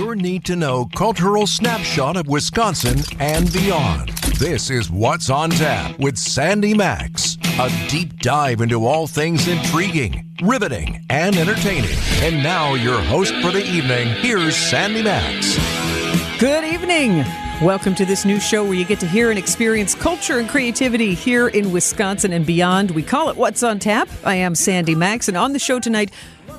your need to know cultural snapshot of Wisconsin and beyond. This is What's on Tap with Sandy Max, a deep dive into all things intriguing, riveting, and entertaining. And now, your host for the evening, here's Sandy Max. Good evening. Welcome to this new show where you get to hear and experience culture and creativity here in Wisconsin and beyond. We call it What's on Tap. I am Sandy Max, and on the show tonight,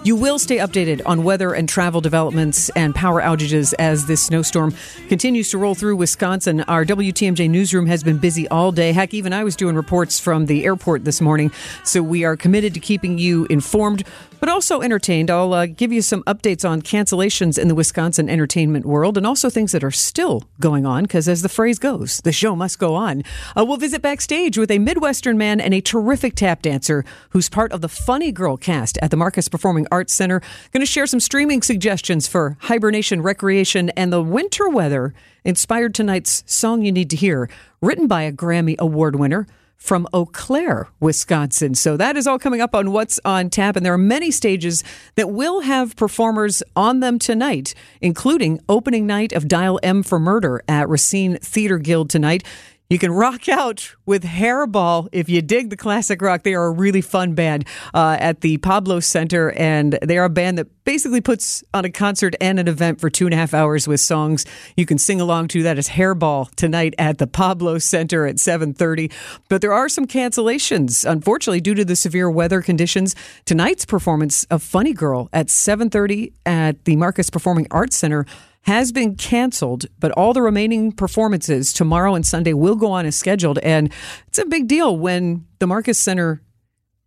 you will stay updated on weather and travel developments and power outages as this snowstorm continues to roll through Wisconsin. Our WTMJ newsroom has been busy all day. Heck, even I was doing reports from the airport this morning. So we are committed to keeping you informed, but also entertained. I'll uh, give you some updates on cancellations in the Wisconsin entertainment world and also things that are still going on, because as the phrase goes, the show must go on. Uh, we'll visit backstage with a Midwestern man and a terrific tap dancer who's part of the Funny Girl cast at the Marcus Performing Arts Center. Going to share some streaming suggestions for hibernation, recreation, and the winter weather inspired tonight's Song You Need to Hear, written by a Grammy Award winner from Eau Claire, Wisconsin. So that is all coming up on What's on Tap. And there are many stages that will have performers on them tonight, including opening night of Dial M for Murder at Racine Theater Guild tonight. You can rock out with Hairball if you dig the classic rock. They are a really fun band uh, at the Pablo Center, and they are a band that basically puts on a concert and an event for two and a half hours with songs you can sing along to. That is Hairball tonight at the Pablo Center at 7:30. But there are some cancellations, unfortunately, due to the severe weather conditions. Tonight's performance of Funny Girl at 7:30 at the Marcus Performing Arts Center has been canceled, but all the remaining performances tomorrow and Sunday will go on as scheduled. And it's a big deal when the Marcus Center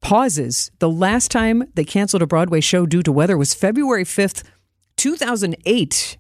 pauses. The last time they canceled a Broadway show due to weather was February 5th, 2008,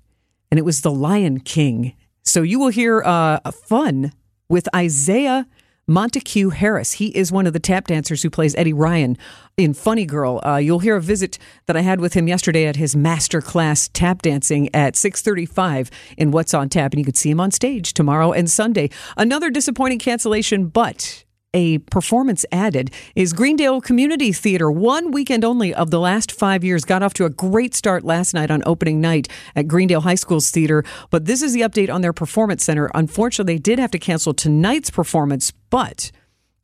and it was The Lion King. So you will hear uh, fun with Izaiah Montaque Harris. He is one of the tap dancers who plays Eddie Ryan in Funny Girl. Uh, you'll hear a visit that I had with him yesterday at his master class tap dancing at 6:35 in What's on Tap, and you could see him on stage tomorrow and Sunday. Another disappointing cancellation, but a performance added is Greendale Community Theater. One weekend only of the last five years got off to a great start last night on opening night at Greendale High School's theater. But this is the update on their performance center. Unfortunately, they did have to cancel tonight's performance, but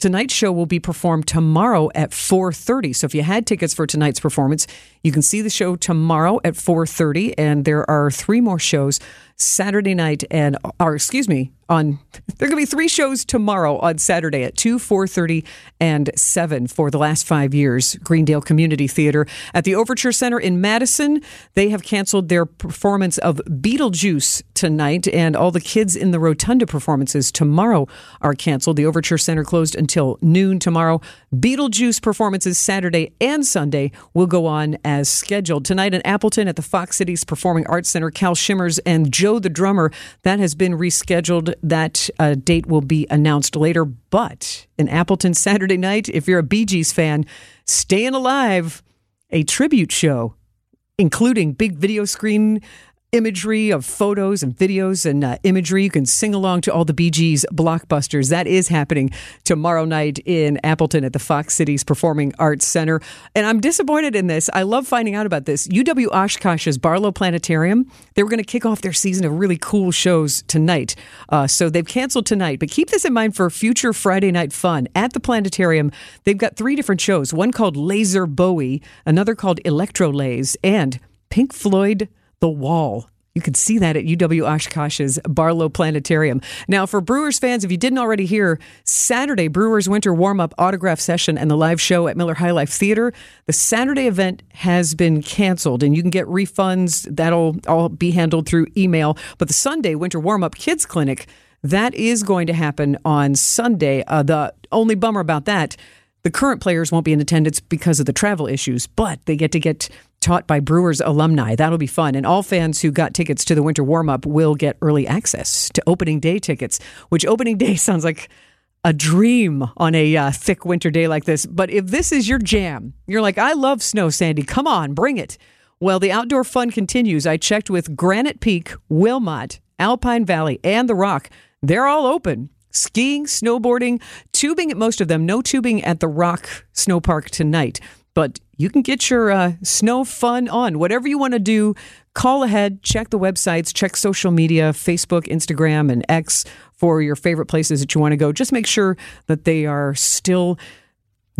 tonight's show will be performed tomorrow at 4.30 so if you had tickets for tonight's performance you can see the show tomorrow at 4.30 and there are three more shows saturday night and or excuse me on there are going to be three shows tomorrow on Saturday at 2, 4:30 and 7 for the last 5 years. Greendale Community Theater at the Overture Center in Madison, they have canceled their performance of Beetlejuice tonight and all the kids in the Rotunda performances tomorrow are canceled. The Overture Center closed until noon tomorrow. Beetlejuice performances Saturday and Sunday will go on as scheduled. Tonight in Appleton at the Fox Cities Performing Arts Center, Cal Shimmers and Joe the drummer that has been rescheduled that uh, date will be announced later. But in Appleton Saturday night, if you're a Bee Gees fan, Staying Alive, a tribute show, including big video screen imagery of photos and videos and uh, imagery. You can sing along to all the Gees blockbusters. That is happening tomorrow night in Appleton at the Fox Cities Performing Arts Center. And I'm disappointed in this. I love finding out about this. UW Oshkosh's Barlow Planetarium, they were going to kick off their season of really cool shows tonight. Uh, so they've canceled tonight. But keep this in mind for future Friday night fun. At the planetarium, they've got three different shows one called Laser Bowie, another called Electro Laze, and Pink Floyd the wall. You can see that at UW Oshkosh's Barlow Planetarium. Now, for Brewers fans, if you didn't already hear, Saturday, Brewers Winter Warm Up Autograph Session and the live show at Miller High Life Theater, the Saturday event has been canceled and you can get refunds. That'll all be handled through email. But the Sunday Winter Warm Up Kids Clinic, that is going to happen on Sunday. Uh, the only bummer about that, the current players won't be in attendance because of the travel issues, but they get to get taught by Brewers alumni. That'll be fun. And all fans who got tickets to the winter warm up will get early access to opening day tickets, which opening day sounds like a dream on a uh, thick winter day like this. But if this is your jam, you're like, I love snow, Sandy. Come on, bring it. Well, the outdoor fun continues. I checked with Granite Peak, Wilmot, Alpine Valley, and The Rock. They're all open. Skiing, snowboarding, tubing at most of them. No tubing at the Rock Snow Park tonight but you can get your uh, snow fun on. Whatever you want to do call ahead, check the websites, check social media, Facebook, Instagram, and X for your favorite places that you want to go. Just make sure that they are still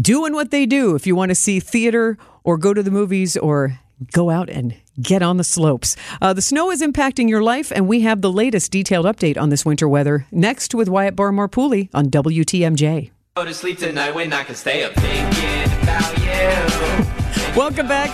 doing what they do. If you want to see theater or go to the movies or go out and get on the slopes. Uh, the snow is impacting your life, and we have the latest detailed update on this winter weather next with Wyatt Barmore Pooley on WTMJ. Go to sleep tonight when I can stay up thinking about you. Welcome back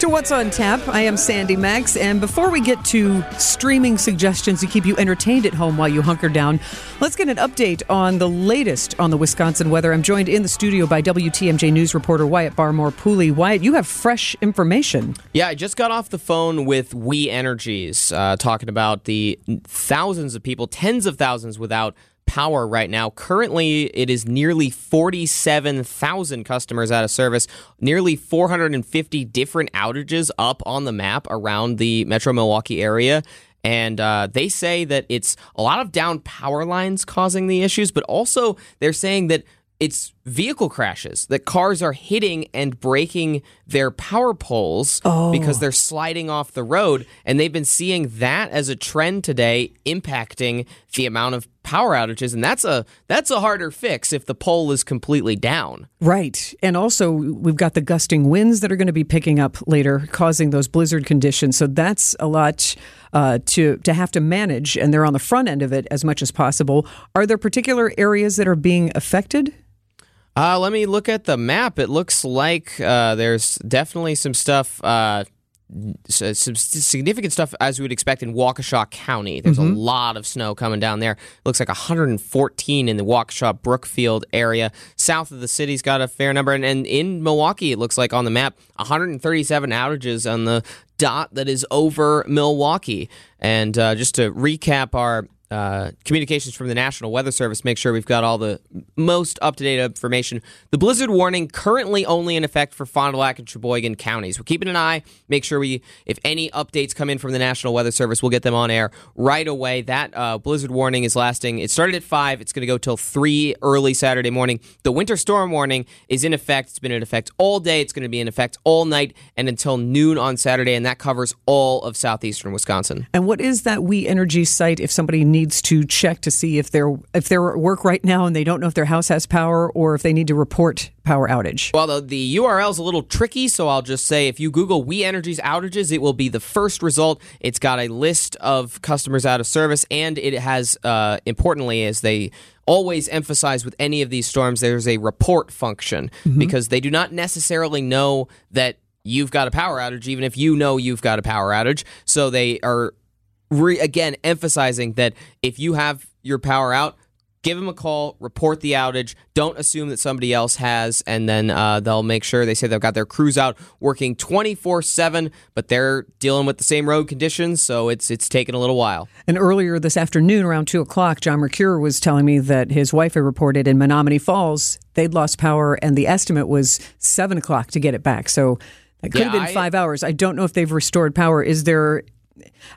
to What's on Tap. I am Sandy Max, and before we get to streaming suggestions to keep you entertained at home while you hunker down, let's get an update on the latest on the Wisconsin weather. I'm joined in the studio by WTMJ News reporter Wyatt Barmore Pooley. Wyatt, you have fresh information. Yeah, I just got off the phone with We Energies, uh, talking about the thousands of people, tens of thousands without power right now. Currently, it is nearly 47,000 customers out of service, nearly 450 different outages up on the map around the Metro Milwaukee area. And uh, they say that it's a lot of down power lines causing the issues, but also they're saying that it's vehicle crashes that cars are hitting and breaking their power poles Oh. because they're sliding off the road and they've been seeing that as a trend today impacting the amount of power outages and that's a that's a harder fix if the pole is completely down Right. And also, we've got the gusting winds that are going to be picking up later, causing those blizzard conditions. So that's a lot uh, to, to have to manage, and they're on the front end of it as much as possible. Are there particular areas that are being affected? Uh, let me look at the map. It looks like uh, there's definitely some stuff, uh, some significant stuff as we would expect in Waukesha County. There's a lot of snow coming down there. It looks like 114 in the Waukesha Brookfield area. South of the city's got a fair number. And, and in Milwaukee, it looks like on the map, 137 outages on the dot that is over Milwaukee. And uh, just to recap our uh, communications from the National Weather Service make sure we've got all the most up to date information. The blizzard warning currently only in effect for Fond du Lac and Sheboygan counties. We're keeping an eye. Make sure we, if any updates come in from the National Weather Service, we'll get them on air right away. That uh, blizzard warning is lasting. It started at five. It's going to go till three early Saturday morning. The winter storm warning is in effect. It's been in effect all day. It's going to be in effect all night and until noon on Saturday, and that covers all of southeastern Wisconsin. And what is that We Energy site if somebody needs to check to see if they're if they're at work right now and they don't know if their house has power or if they need to report power outage? Well, the, the URL is a little tricky, so I'll just say if you Google We Energies outages, it will be the first result. It's got a list of customers out of service, and it has, uh, importantly, as they always emphasize with any of these storms, there's a report function because they do not necessarily know that you've got a power outage, even if you know you've got a power outage. So they are re- again emphasizing that if you have your power out give them a call report the outage don't assume that somebody else has and then uh, they'll make sure they say they've got their crews out working 24-7 but they're dealing with the same road conditions so it's it's taking a little while And earlier this afternoon, around two o'clock, John Mercure was telling me that his wife had reported in Menomonee Falls they'd lost power, and the estimate was seven o'clock to get it back. So that could have Yeah, been I- five hours. I don't know if they've restored power. Is there?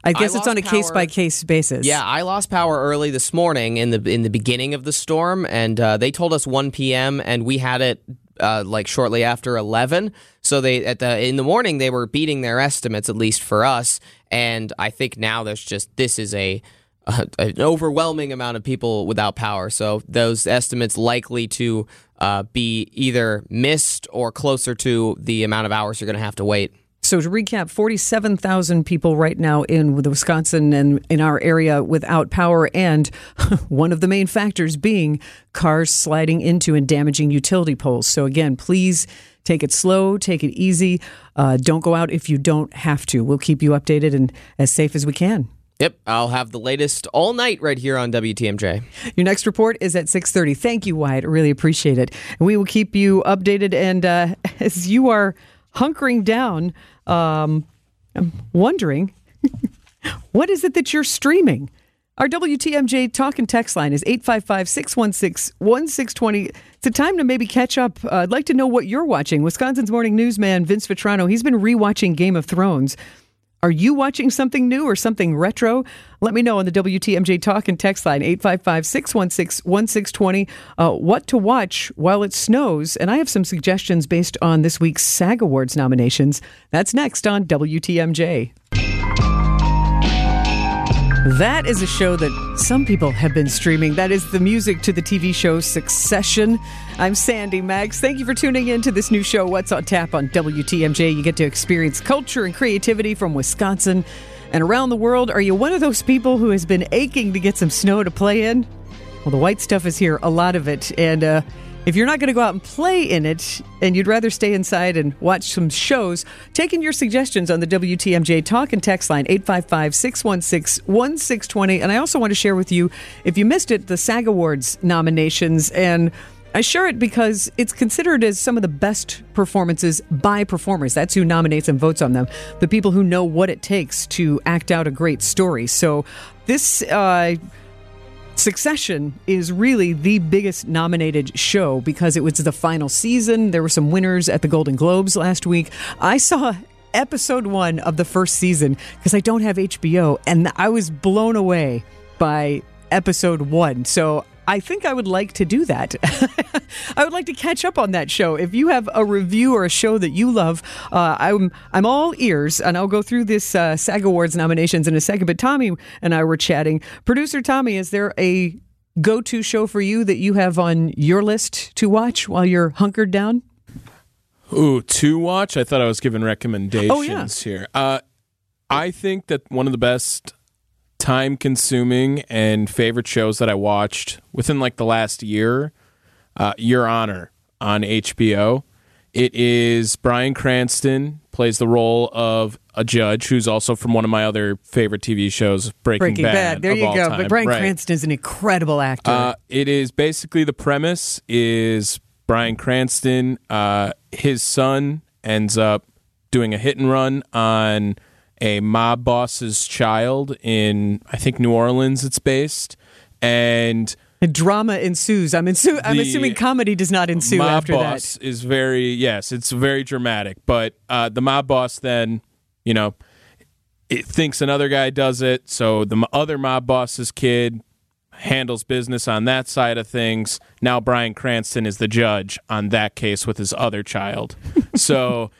I guess it's on a case by case basis. Yeah, I lost power early this morning in the in the beginning of the storm, and uh, they told us 1 p.m. and we had it uh, like shortly after 11. So they at the in the morning they were beating their estimates at least for us, and I think now there's just this is a uh, an overwhelming amount of people without power. So those estimates likely to uh, be either missed or closer to the amount of hours you're going to have to wait. So to recap, 47,000 people right now in the Wisconsin and in our area without power, and one of the main factors being cars sliding into and damaging utility poles. So again, please take it slow, take it easy. Uh, don't go out if you don't have to. We'll keep you updated and as safe as we can. Yep, I'll have the latest all night right here on WTMJ. Your next report is at 6:30. Thank you, Wyatt. Really appreciate it. We will keep you updated and uh, as you are hunkering down, um, I'm wondering what is it that you're streaming? Our WTMJ talk and text line is 855 616 1620. It's a time to maybe catch up. Uh, I'd like to know what you're watching. Wisconsin's morning newsman Vince Vitrano, he's been rewatching Game of Thrones. Are you watching something new or something retro? Let me know on the WTMJ talk and text line 855 616 1620 uh, what to watch while it snows. And I have some suggestions based on this week's SAG Awards nominations. That's next on WTMJ. That is a show that some people have been streaming. That is the music to the TV show Succession. I'm Sandy Max. Thank you for tuning in to this new show, What's on Tap on WTMJ. You get to experience culture and creativity from Wisconsin and around the world. Are you one of those people who has been aching to get some snow to play in? Well, the white stuff is here, a lot of it. And uh, if you're not going to go out and play in it and you'd rather stay inside and watch some shows, taking your suggestions on the WTMJ talk and text line 855 616 1620. And I also want to share with you, if you missed it, the SAG Awards nominations. And I share it because it's considered as some of the best performances by performers. That's who nominates and votes on them. The people who know what it takes to act out a great story. So this. Uh, Succession is really the biggest nominated show because it was the final season. There were some winners at the Golden Globes last week. I saw episode one of the first season because I don't have HBO, and I was blown away by episode one. So I think I would like to do that. I would like to catch up on that show. If you have a review or a show that you love, uh, I'm I'm all ears, and I'll go through this uh, SAG Awards nominations in a second. But Tommy and I were chatting. Producer Tommy, is there a go-to show for you that you have on your list to watch while you're hunkered down? Ooh, to watch? I thought I was giving recommendations Oh, yeah. here. Uh, I think that one of the best time consuming and favorite shows that I watched within like the last year, uh, Your Honor on HBO. It is Bryan Cranston plays the role of a judge who's also from one of my other favorite TV shows, Breaking, Breaking Bad. There of you go. time. But Bryan Right. Cranston is an incredible actor. Uh, it is basically the premise is Bryan Cranston, uh, his son ends up doing a hit and run on a mob boss's child in I think New Orleans. It's based and. Drama ensues. I'm, insu- I'm assuming comedy does not ensue mob after boss is very yes, it's very dramatic. But uh, the mob boss then, you know, it thinks another guy does it, so the m- other mob boss's kid handles business on that side of things. Now Bryan Cranston is the judge on that case with his other child. so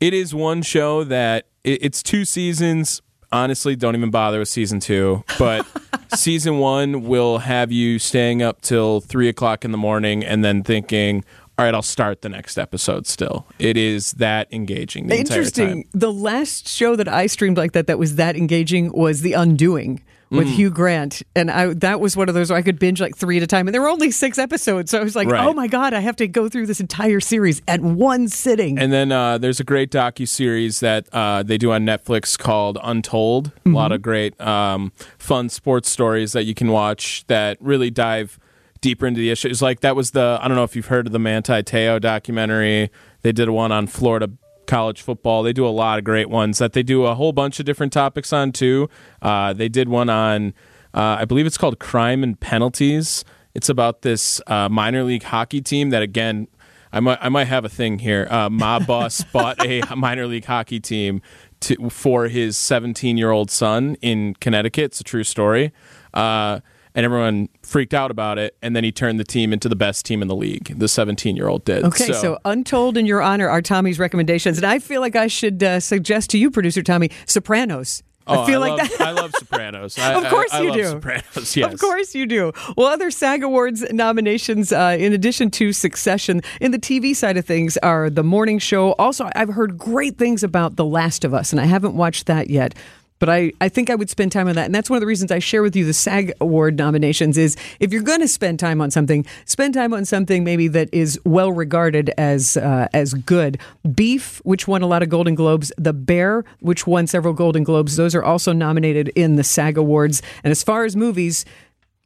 it is one show that it, it's two seasons. Honestly, don't even bother with season two. But season one will have you staying up till three o'clock in the morning and then thinking, all right, I'll start the next episode still. It is that engaging the entire Interesting. The last show that I streamed like that that was that engaging was The Undoing with Mm. Hugh Grant, and I that was one of those where I could binge like three at a time, and there were only six episodes, so I was like, Right. oh my god, I have to go through this entire series at one sitting. And then uh, there's a great docu series that uh, they do on Netflix called Untold. A lot of great, um, fun sports stories that you can watch that really dive deeper into the issues. Like that was the I don't know if you've heard of the Manti Te'o documentary. They did one on Florida college football. They do a lot of great ones that they do a whole bunch of different topics on too. Uh, they did one on uh, I believe it's called Crime and Penalties. It's about this uh, minor league hockey team that again I might I might have a thing here. Uh, Mob Boss bought a minor league hockey team to, for his 17 year old son in Connecticut. It's a true story. Uh, and everyone freaked out about it. And then he turned the team into the best team in the league. The 17 year old did. Okay, so, Untold in Your Honor are Tommy's recommendations, and I feel like I should uh, suggest to you, producer Tommy, Sopranos. oh, I feel like love, that. I love Sopranos. I, Of course I, I you love do. Sopranos. Yes. Of course you do. Well, other SAG Awards nominations, uh, in addition to Succession, in the TV side of things, are The Morning Show. Also, I've heard great things about The Last of Us, and I haven't watched that yet. But I, I think I would spend time on that. And that's one of the reasons I share with you the SAG Award nominations is if you're going to spend time on something, spend time on something maybe that is well regarded as uh, as good. Beef, which won a lot of Golden Globes. The Bear, which won several Golden Globes. Those are also nominated in the SAG Awards. And as far as movies,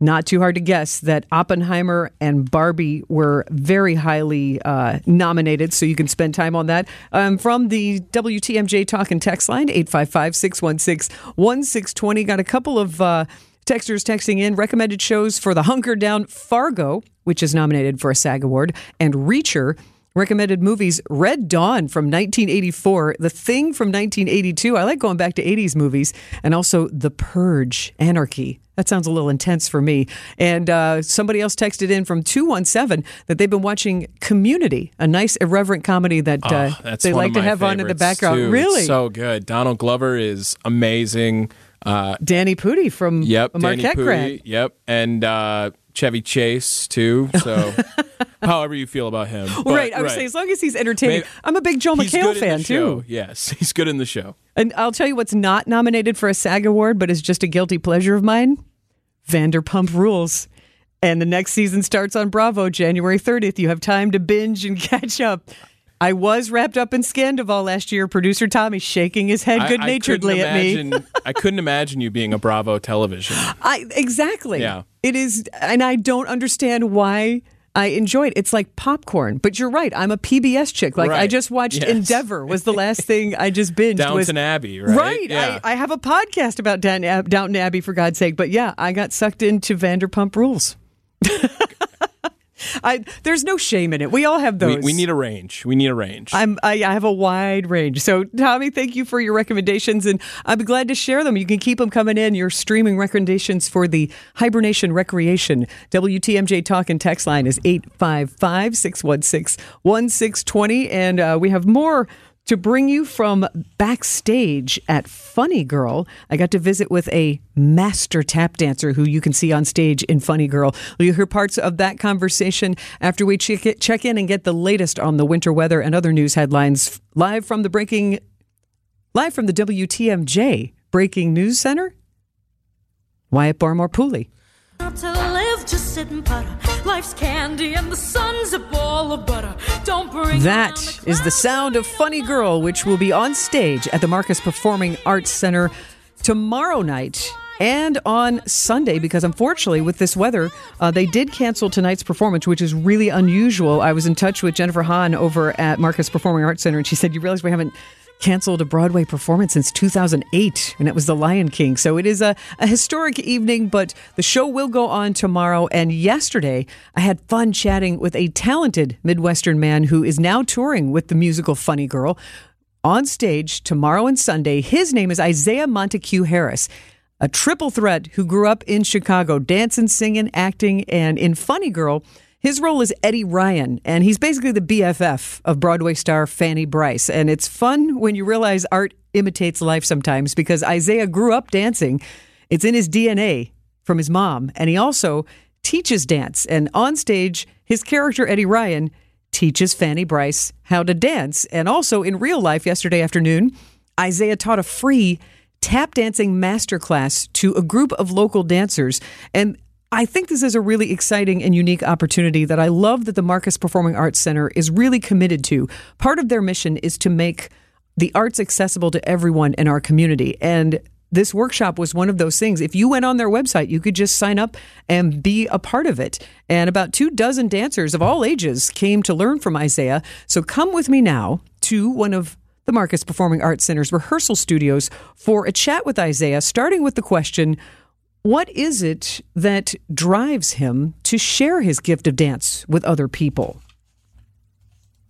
not too hard to guess that Oppenheimer and Barbie were very highly uh, nominated, so you can spend time on that. Um, from the WTMJ Talk and Text line, 855 616 1620. Got a couple of uh, texters texting in recommended shows for the Hunker Down Fargo, which is nominated for a SAG Award, and Reacher. Recommended movies Red Dawn from 1984, The Thing from 1982. I like going back to 80s movies, and also The Purge, Anarchy. That sounds a little intense for me. And uh, somebody else texted in from 217 that they've been watching Community, a nice irreverent comedy that uh, Oh, that's they like to have on in the background. too. It's Really? so good. Donald Glover is amazing. Uh, Danny Pudi from yep, Danny Marquette Pudi, grad. Yep, and uh, Chevy Chase too. So, however you feel about him, But, right. I would say as long as he's entertaining. Maybe- I'm a big Joe He's McHale good in the fan too. Yes, he's good in the show. And I'll tell you what's not nominated for a SAG award, but is just a guilty pleasure of mine Vanderpump Rules. And the next season starts on Bravo January 30th. You have time to binge and catch up. I was wrapped up in Scandoval last year. Producer Tommy shaking his head good naturedly at me. I couldn't imagine you being a Bravo television. I exactly. Yeah. It is and I don't understand why I enjoy it. It's like popcorn. But you're right. I'm a PBS chick. Like I just watched Yes. Endeavor was the last thing I just binged was Downton Abbey, right? Right. Yeah. I, I have a podcast about Downton, Ab- Downton Abbey, for God's sake. But yeah, I got sucked into Vanderpump Rules. I, there's no shame in it. We all have those. we, we need a range. We need a range. I'm, I, I have a wide range. So, Tommy, thank you for your recommendations, and be glad to share them. You can keep them coming in. Your streaming recommendations for the Hibernation Recreation. WTMJ Talk and Text line is 855 616 1620. And uh, we have more to bring you from backstage at Funny Girl. I got to visit with a master tap dancer who you can see on stage in Funny Girl. You'll hear parts of that conversation after we check, in and get the latest on the winter weather and other news headlines live from the breaking live from the WTMJ Breaking News Center. Wyatt Barmore Pooley. Not to live, just sit and putter. Life's candy and the sun's a ball of butter. Don't bring That on is the sound of Funny Girl, which will be on stage at the Marcus Performing Arts Center tomorrow night and on Sunday, because unfortunately, with this weather, uh, they did cancel tonight's performance, which is really unusual. I was in touch with Jennifer Hahn over at Marcus Performing Arts Center, and she said, You realize we haven't canceled a Broadway performance since 2008, and it was The Lion King. So it is a, a historic evening, but the show will go on tomorrow. And yesterday, I had fun chatting with a talented Midwestern man who is now touring with the musical Funny Girl on stage tomorrow and Sunday. His name is Izaiah Montaque Harris. A triple threat who grew up in Chicago, dancing, singing, acting, and in Funny Girl, his role is Eddie Ryan, and he's basically the BFF of Broadway star Fanny Brice. And it's fun when you realize art imitates life sometimes because Izaiah grew up dancing. It's in his DNA from his mom, and he also teaches dance. And on stage, his character, Eddie Ryan, teaches Fanny Brice how to dance. And also in real life, yesterday afternoon, Izaiah taught a free tap dancing masterclass to a group of local dancers. And I think this is a really exciting and unique opportunity that I love that the Marcus Performing Arts Center is really committed to. Part of their mission is to make the arts accessible to everyone in our community. And this workshop was one of those things. If you went on their website, you could just sign up and be a part of it. And about two dozen dancers of all ages came to learn from Izaiah. So come with me now to one of the Marcus Performing Arts Center's rehearsal studios for a chat with Izaiah, starting with the question what is it that drives him to share his gift of dance with other people?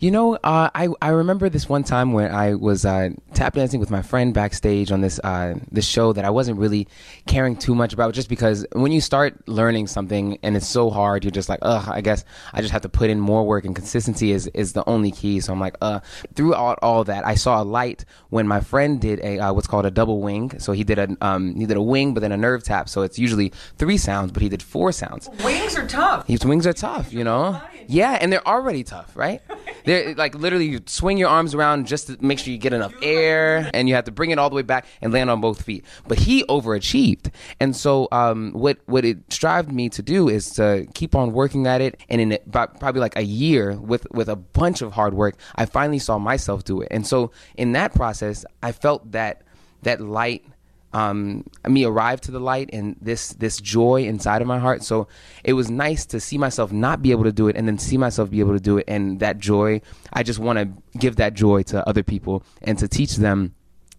You know, uh, I I remember this one time when I was uh, tap dancing with my friend backstage on this uh, this show that I wasn't really caring too much about, just because when you start learning something and it's so hard, you're just like, ugh, I guess I just have to put in more work, and consistency is is the only key. So I'm like, uh, throughout all that, I saw a light when my friend did a uh, what's called a double wing. So he did a um, he did a wing, but then a nerve tap. So it's usually three sounds, but he did four sounds. Wings are tough. His wings are tough, you know. Yeah, and they're already tough, right? They're like literally you swing your arms around just to make sure you get enough air, and you have to bring it all the way back and land on both feet. But he overachieved, and so um, what what it strived me to do is to keep on working at it. And in about probably like a year with with a bunch of hard work, I finally saw myself do it. And so in that process, I felt that that light um, me arrive to the light and this this joy inside of my heart. So it was nice to see myself not be able to do it and then see myself be able to do it. And that joy, I just want to give that joy to other people and to teach them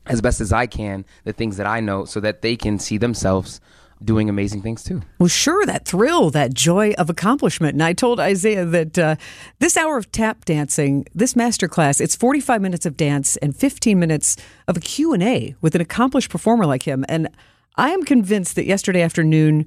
as best as I can the things that I know so that they can see themselves doing amazing things too. Well, sure, that thrill, that joy of accomplishment. And I told Izaiah that uh, this hour of tap dancing, this masterclass, it's 45 minutes of dance and 15 minutes of a Q&A with an accomplished performer like him. And I am convinced that yesterday afternoon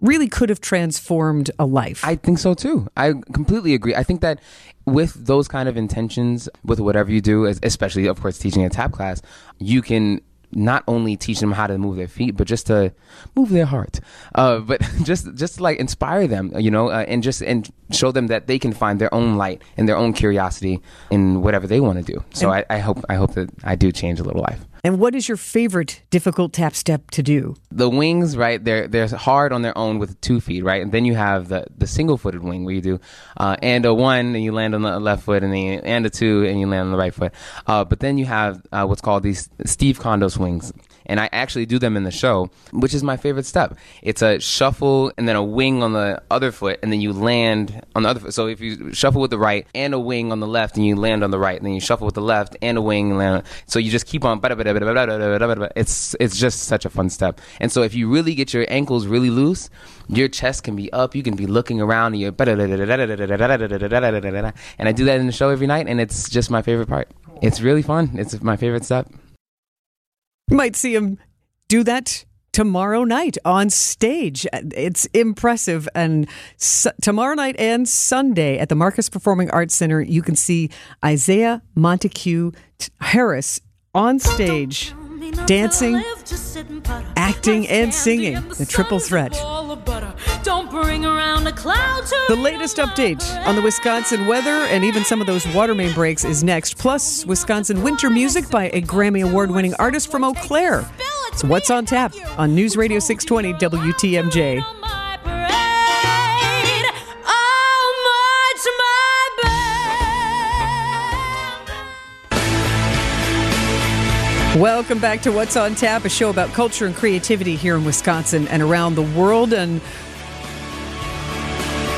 really could have transformed a life. I think so too. I completely agree. I think that with those kind of intentions, with whatever you do, especially of course teaching a tap class, you can not only teach them how to move their feet, but just to move their heart. Uh, but just just like inspire them, you know, uh, and just and show them that they can find their own light and their own curiosity in whatever they want to do. So I, I hope I hope that I do change a little life. And what is your favorite difficult tap step to do? the wings, right? They're they're hard on their own with two feet, right? And then you have the the single footed wing where you do uh, and a one and you land on the left foot, and then you, and a two and you land on the right foot. Uh, but then you have uh, what's called these Steve Condos wings. And I actually do them in the show, which is my favorite step. It's a shuffle and then a wing on the other foot, and then you land on the other foot. So if you shuffle with the right and a wing on the left, and you land on the right, and then you shuffle with the left and a wing and land. So you just keep on. It's it's just such a fun step. And so if you really get your ankles really loose, your chest can be up. You can be looking around, and you're and I do that in the show every night, and it's just my favorite part. It's really fun. It's my favorite step. Might see him do that tomorrow night on stage. It's impressive. And tomorrow night and Sunday at the Marcus Performing Arts Center, you can see Izaiah Montaque Harris on stage dancing, acting, and singing. The triple threat. Don't bring around a cloud The latest update on the Wisconsin weather and even some of those water main breaks is next. Plus, Wisconsin winter music by a Grammy Award winning artist from Eau Claire. So, what's on tap on News Radio 620 WTMJ? Welcome back to What's on Tap, a show about culture and creativity here in Wisconsin and around the world. And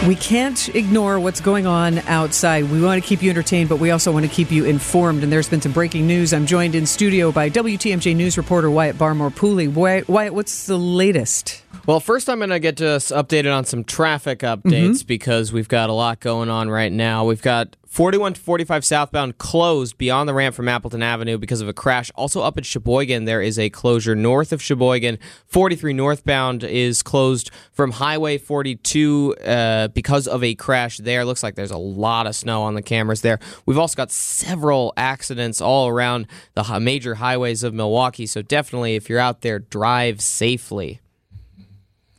we can't ignore what's going on outside. We want to keep you entertained, but we also want to keep you informed. And there's been some breaking news. I'm joined in studio by WTMJ News reporter Wyatt Barmore Pooley. Wyatt, Wyatt, what's the latest? Well, first, I'm going to get to us updated on some traffic updates mm-hmm. because we've got a lot going on right now. We've got 41 to 45 southbound closed beyond the ramp from Appleton Avenue because of a crash. Also, up at Sheboygan, there is a closure north of Sheboygan. 43 northbound is closed from Highway 42 uh, because of a crash there. Looks like there's a lot of snow on the cameras there. We've also got several accidents all around the major highways of Milwaukee. So, definitely, if you're out there, drive safely.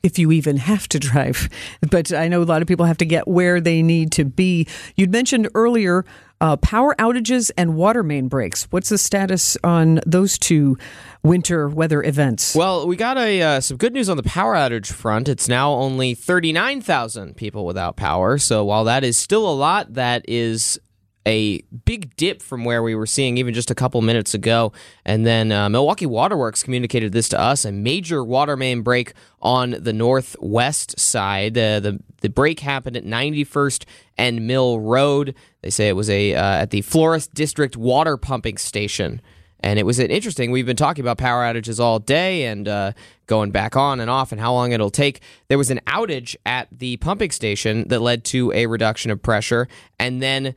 If you even have to drive. But I know a lot of people have to get where they need to be. You'd mentioned earlier uh, power outages and water main breaks. What's the status on those two winter weather events? Well, we got a uh, some good news on the power outage front. It's now only 39,000 people without power. So while that is still a lot, that is a big dip from where we were seeing even just a couple minutes ago. And then uh, Milwaukee Waterworks communicated this to us: a major water main break on the northwest side. Uh, the the break happened at 91st and Mill Road. They say it was a uh, at the Florist District water pumping station. And it was interesting. We've been talking about power outages all day and uh, going back on and off and how long it'll take. There was an outage at the pumping station that led to a reduction of pressure. And then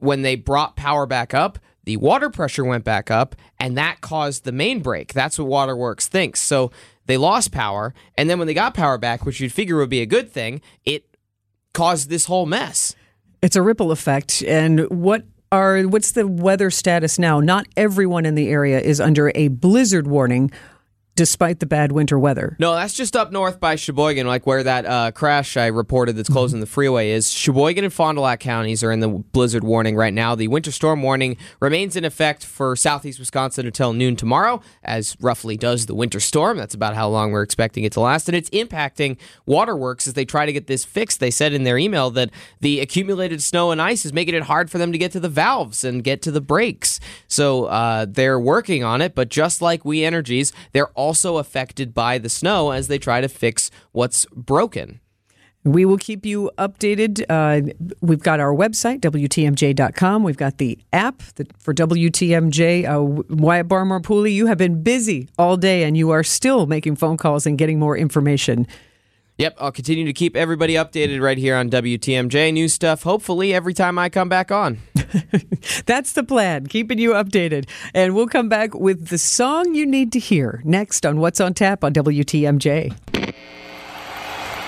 when they brought power back up, the water pressure went back up, and that caused the main break. That's what Waterworks thinks. So they lost power. And then when they got power back, which you'd figure would be a good thing, it caused this whole mess. It's a ripple effect. And what are what's the weather status now? Not everyone in the area is under a blizzard warning despite the bad winter weather. No, that's just up north by Sheboygan, like where that uh, crash I reported that's closing the freeway is. Sheboygan and Fond du Lac counties are in the blizzard warning right now. The winter storm warning remains in effect for southeast Wisconsin until noon tomorrow, as roughly does the winter storm. That's about how long we're expecting it to last. And it's impacting waterworks as they try to get this fixed. They said in their email that the accumulated snow and ice is making it hard for them to get to the valves and get to the brakes. So uh, they're working on it, but just like We Energies, they're also affected by the snow as they try to fix what's broken. We will keep you updated. Uh, we've got our website, WTMJ.com. We've got the app for WTMJ. Uh, Wyatt Barmore Pooley, you have been busy all day and you are still making phone calls and getting more information. Yep, I'll continue to keep everybody updated right here on WTMJ. New stuff, hopefully, every time I come back on. That's the plan, keeping you updated. And we'll come back with the song you need to hear next on What's on Tap on WTMJ.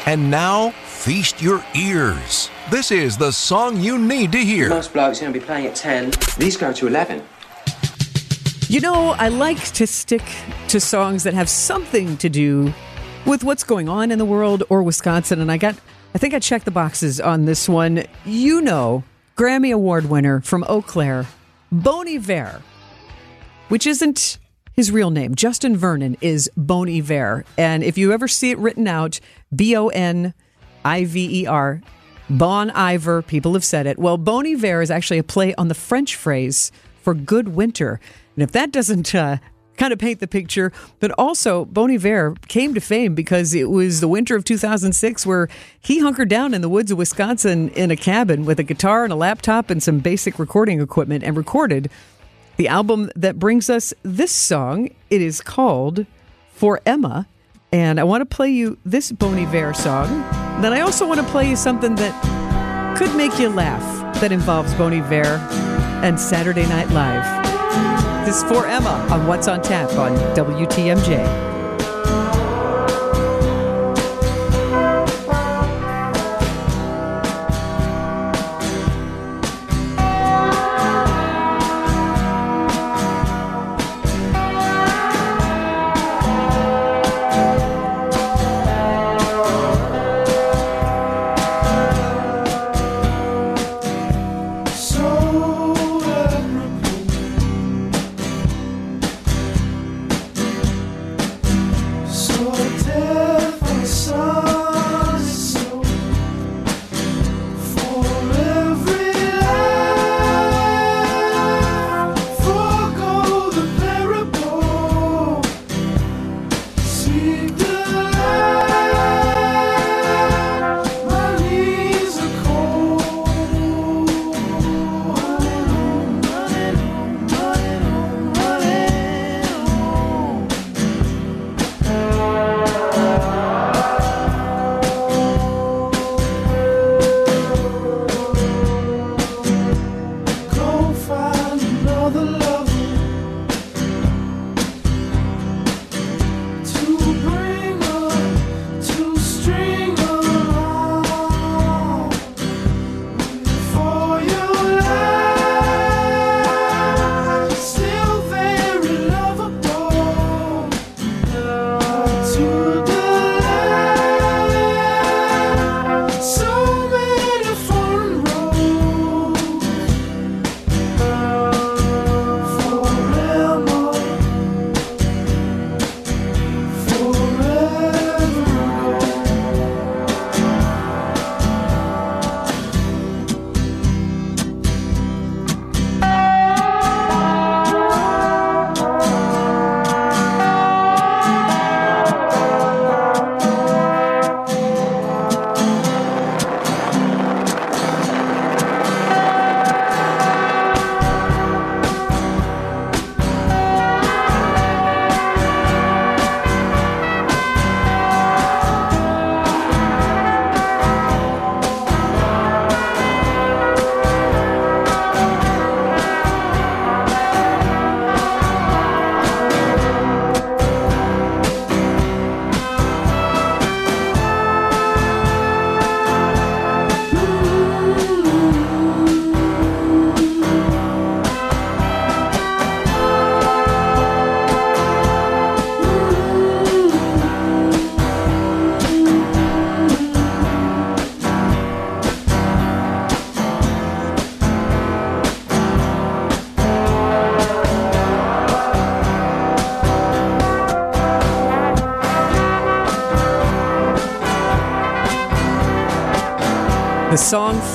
And now, feast your ears. This is the song you need to hear. Most blokes are going to be playing at 10. These go to 11. You know, I like to stick to songs that have something to do with what's going on in the world or Wisconsin. And I got, I think I checked the boxes on this one. You know, Grammy Award winner from Eau Claire, Bon Iver, which isn't his real name. Justin Vernon is Bon Iver. And if you ever see it written out, B O N I V E R, Bon Iver, people have said it. Well, Bon Iver is actually a play on the French phrase for good winter. And if that doesn't uh, kind of paint the picture, but also Bon Iver came to fame because it was the winter of 2006 where he hunkered down in the woods of Wisconsin in a cabin with a guitar and a laptop and some basic recording equipment and recorded the album that brings us this song. It is called For Emma. And I want to play you this Bon Iver song. Then I also want to play you something that could make you laugh that involves Bon Iver and Saturday Night Live. This is for Emma on What's on Tap on WTMJ.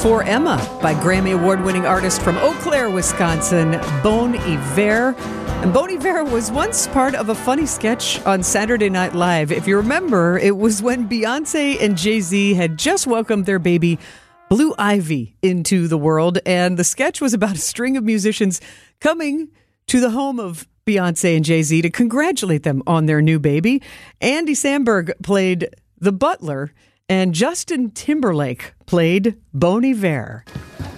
For Emma by Grammy Award winning artist from Eau Claire, Wisconsin, Bon Iver. And Bon Iver was once part of a funny sketch on Saturday Night Live. If you remember, it was when Beyonce and Jay Z had just welcomed their baby, Blue Ivy, into the world. And the sketch was about a string of musicians coming to the home of Beyonce and Jay Z to congratulate them on their new baby. Andy Samberg played The Butler, and Justin Timberlake played Bon Iver.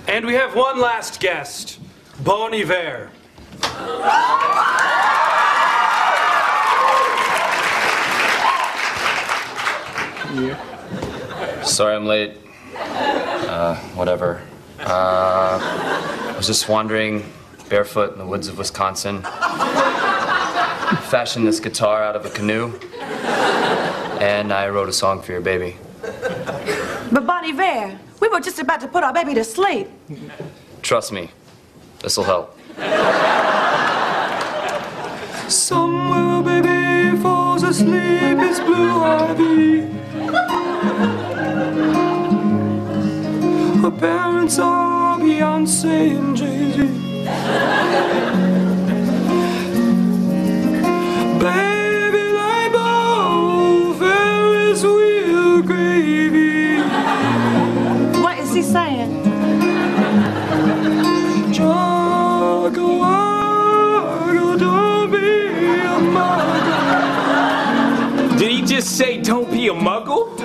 And we have one last guest, Bon Iver. Sorry I'm late. Uh, whatever. Uh, I was just wandering barefoot in the woods of Wisconsin. Fashioned this guitar out of a canoe. And I wrote a song for your baby. But Bon Iver, we were just about to put our baby to sleep. Trust me, this'll help. Somewhere a baby falls asleep is blue ivy. Her parents are Beyonce and Jay-Z. Baby wheel gravy. What is he saying? Juggle, wuggle, don't be a muggle. Did he just say don't be a muggle?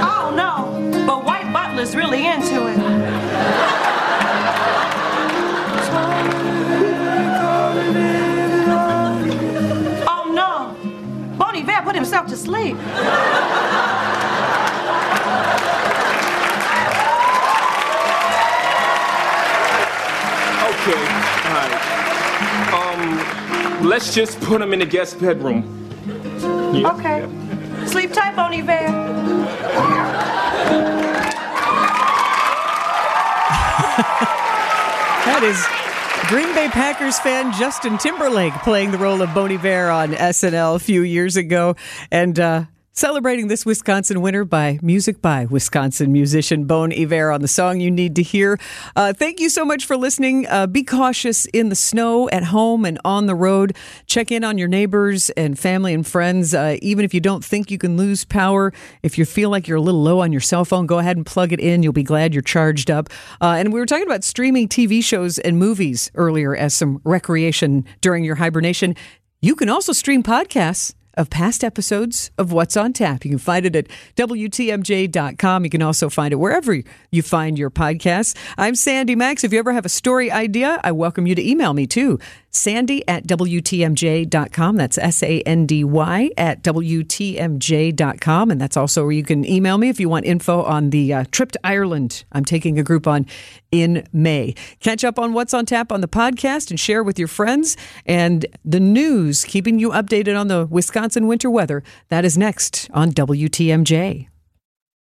Oh no, but White Butler's really into it. Oh no, Bon Iver put himself to sleep. Let's just put him in the guest bedroom. Okay. Sleep tight, Bon Iver. That is Green Bay Packers fan Justin Timberlake playing the role of Bon Iver on SNL a few years ago. And, uh, Celebrating this Wisconsin winter by music by Wisconsin musician Bon Iver on the song you need to hear. Uh, thank you so much for listening. Uh, be cautious in the snow at home and on the road. Check in on your neighbors and family and friends. Uh, even if you don't think you can lose power, if you feel like you're a little low on your cell phone, go ahead and plug it in. You'll be glad you're charged up. Uh, and we were talking about streaming TV shows and movies earlier as some recreation during your hibernation. You can also stream podcasts of past episodes of What's on Tap. You can find it at WTMJ.com. You can also find it wherever you find your podcasts. I'm Sandy Max. If you ever have a story idea, I welcome you to email me too. Sandy at WTMJ.com. That's S A N D Y at WTMJ.com. And that's also where you can email me if you want info on the uh, trip to Ireland I'm taking a group on in May. Catch up on what's on tap on the podcast and share with your friends. And the news, keeping you updated on the Wisconsin winter weather, that is next on WTMJ.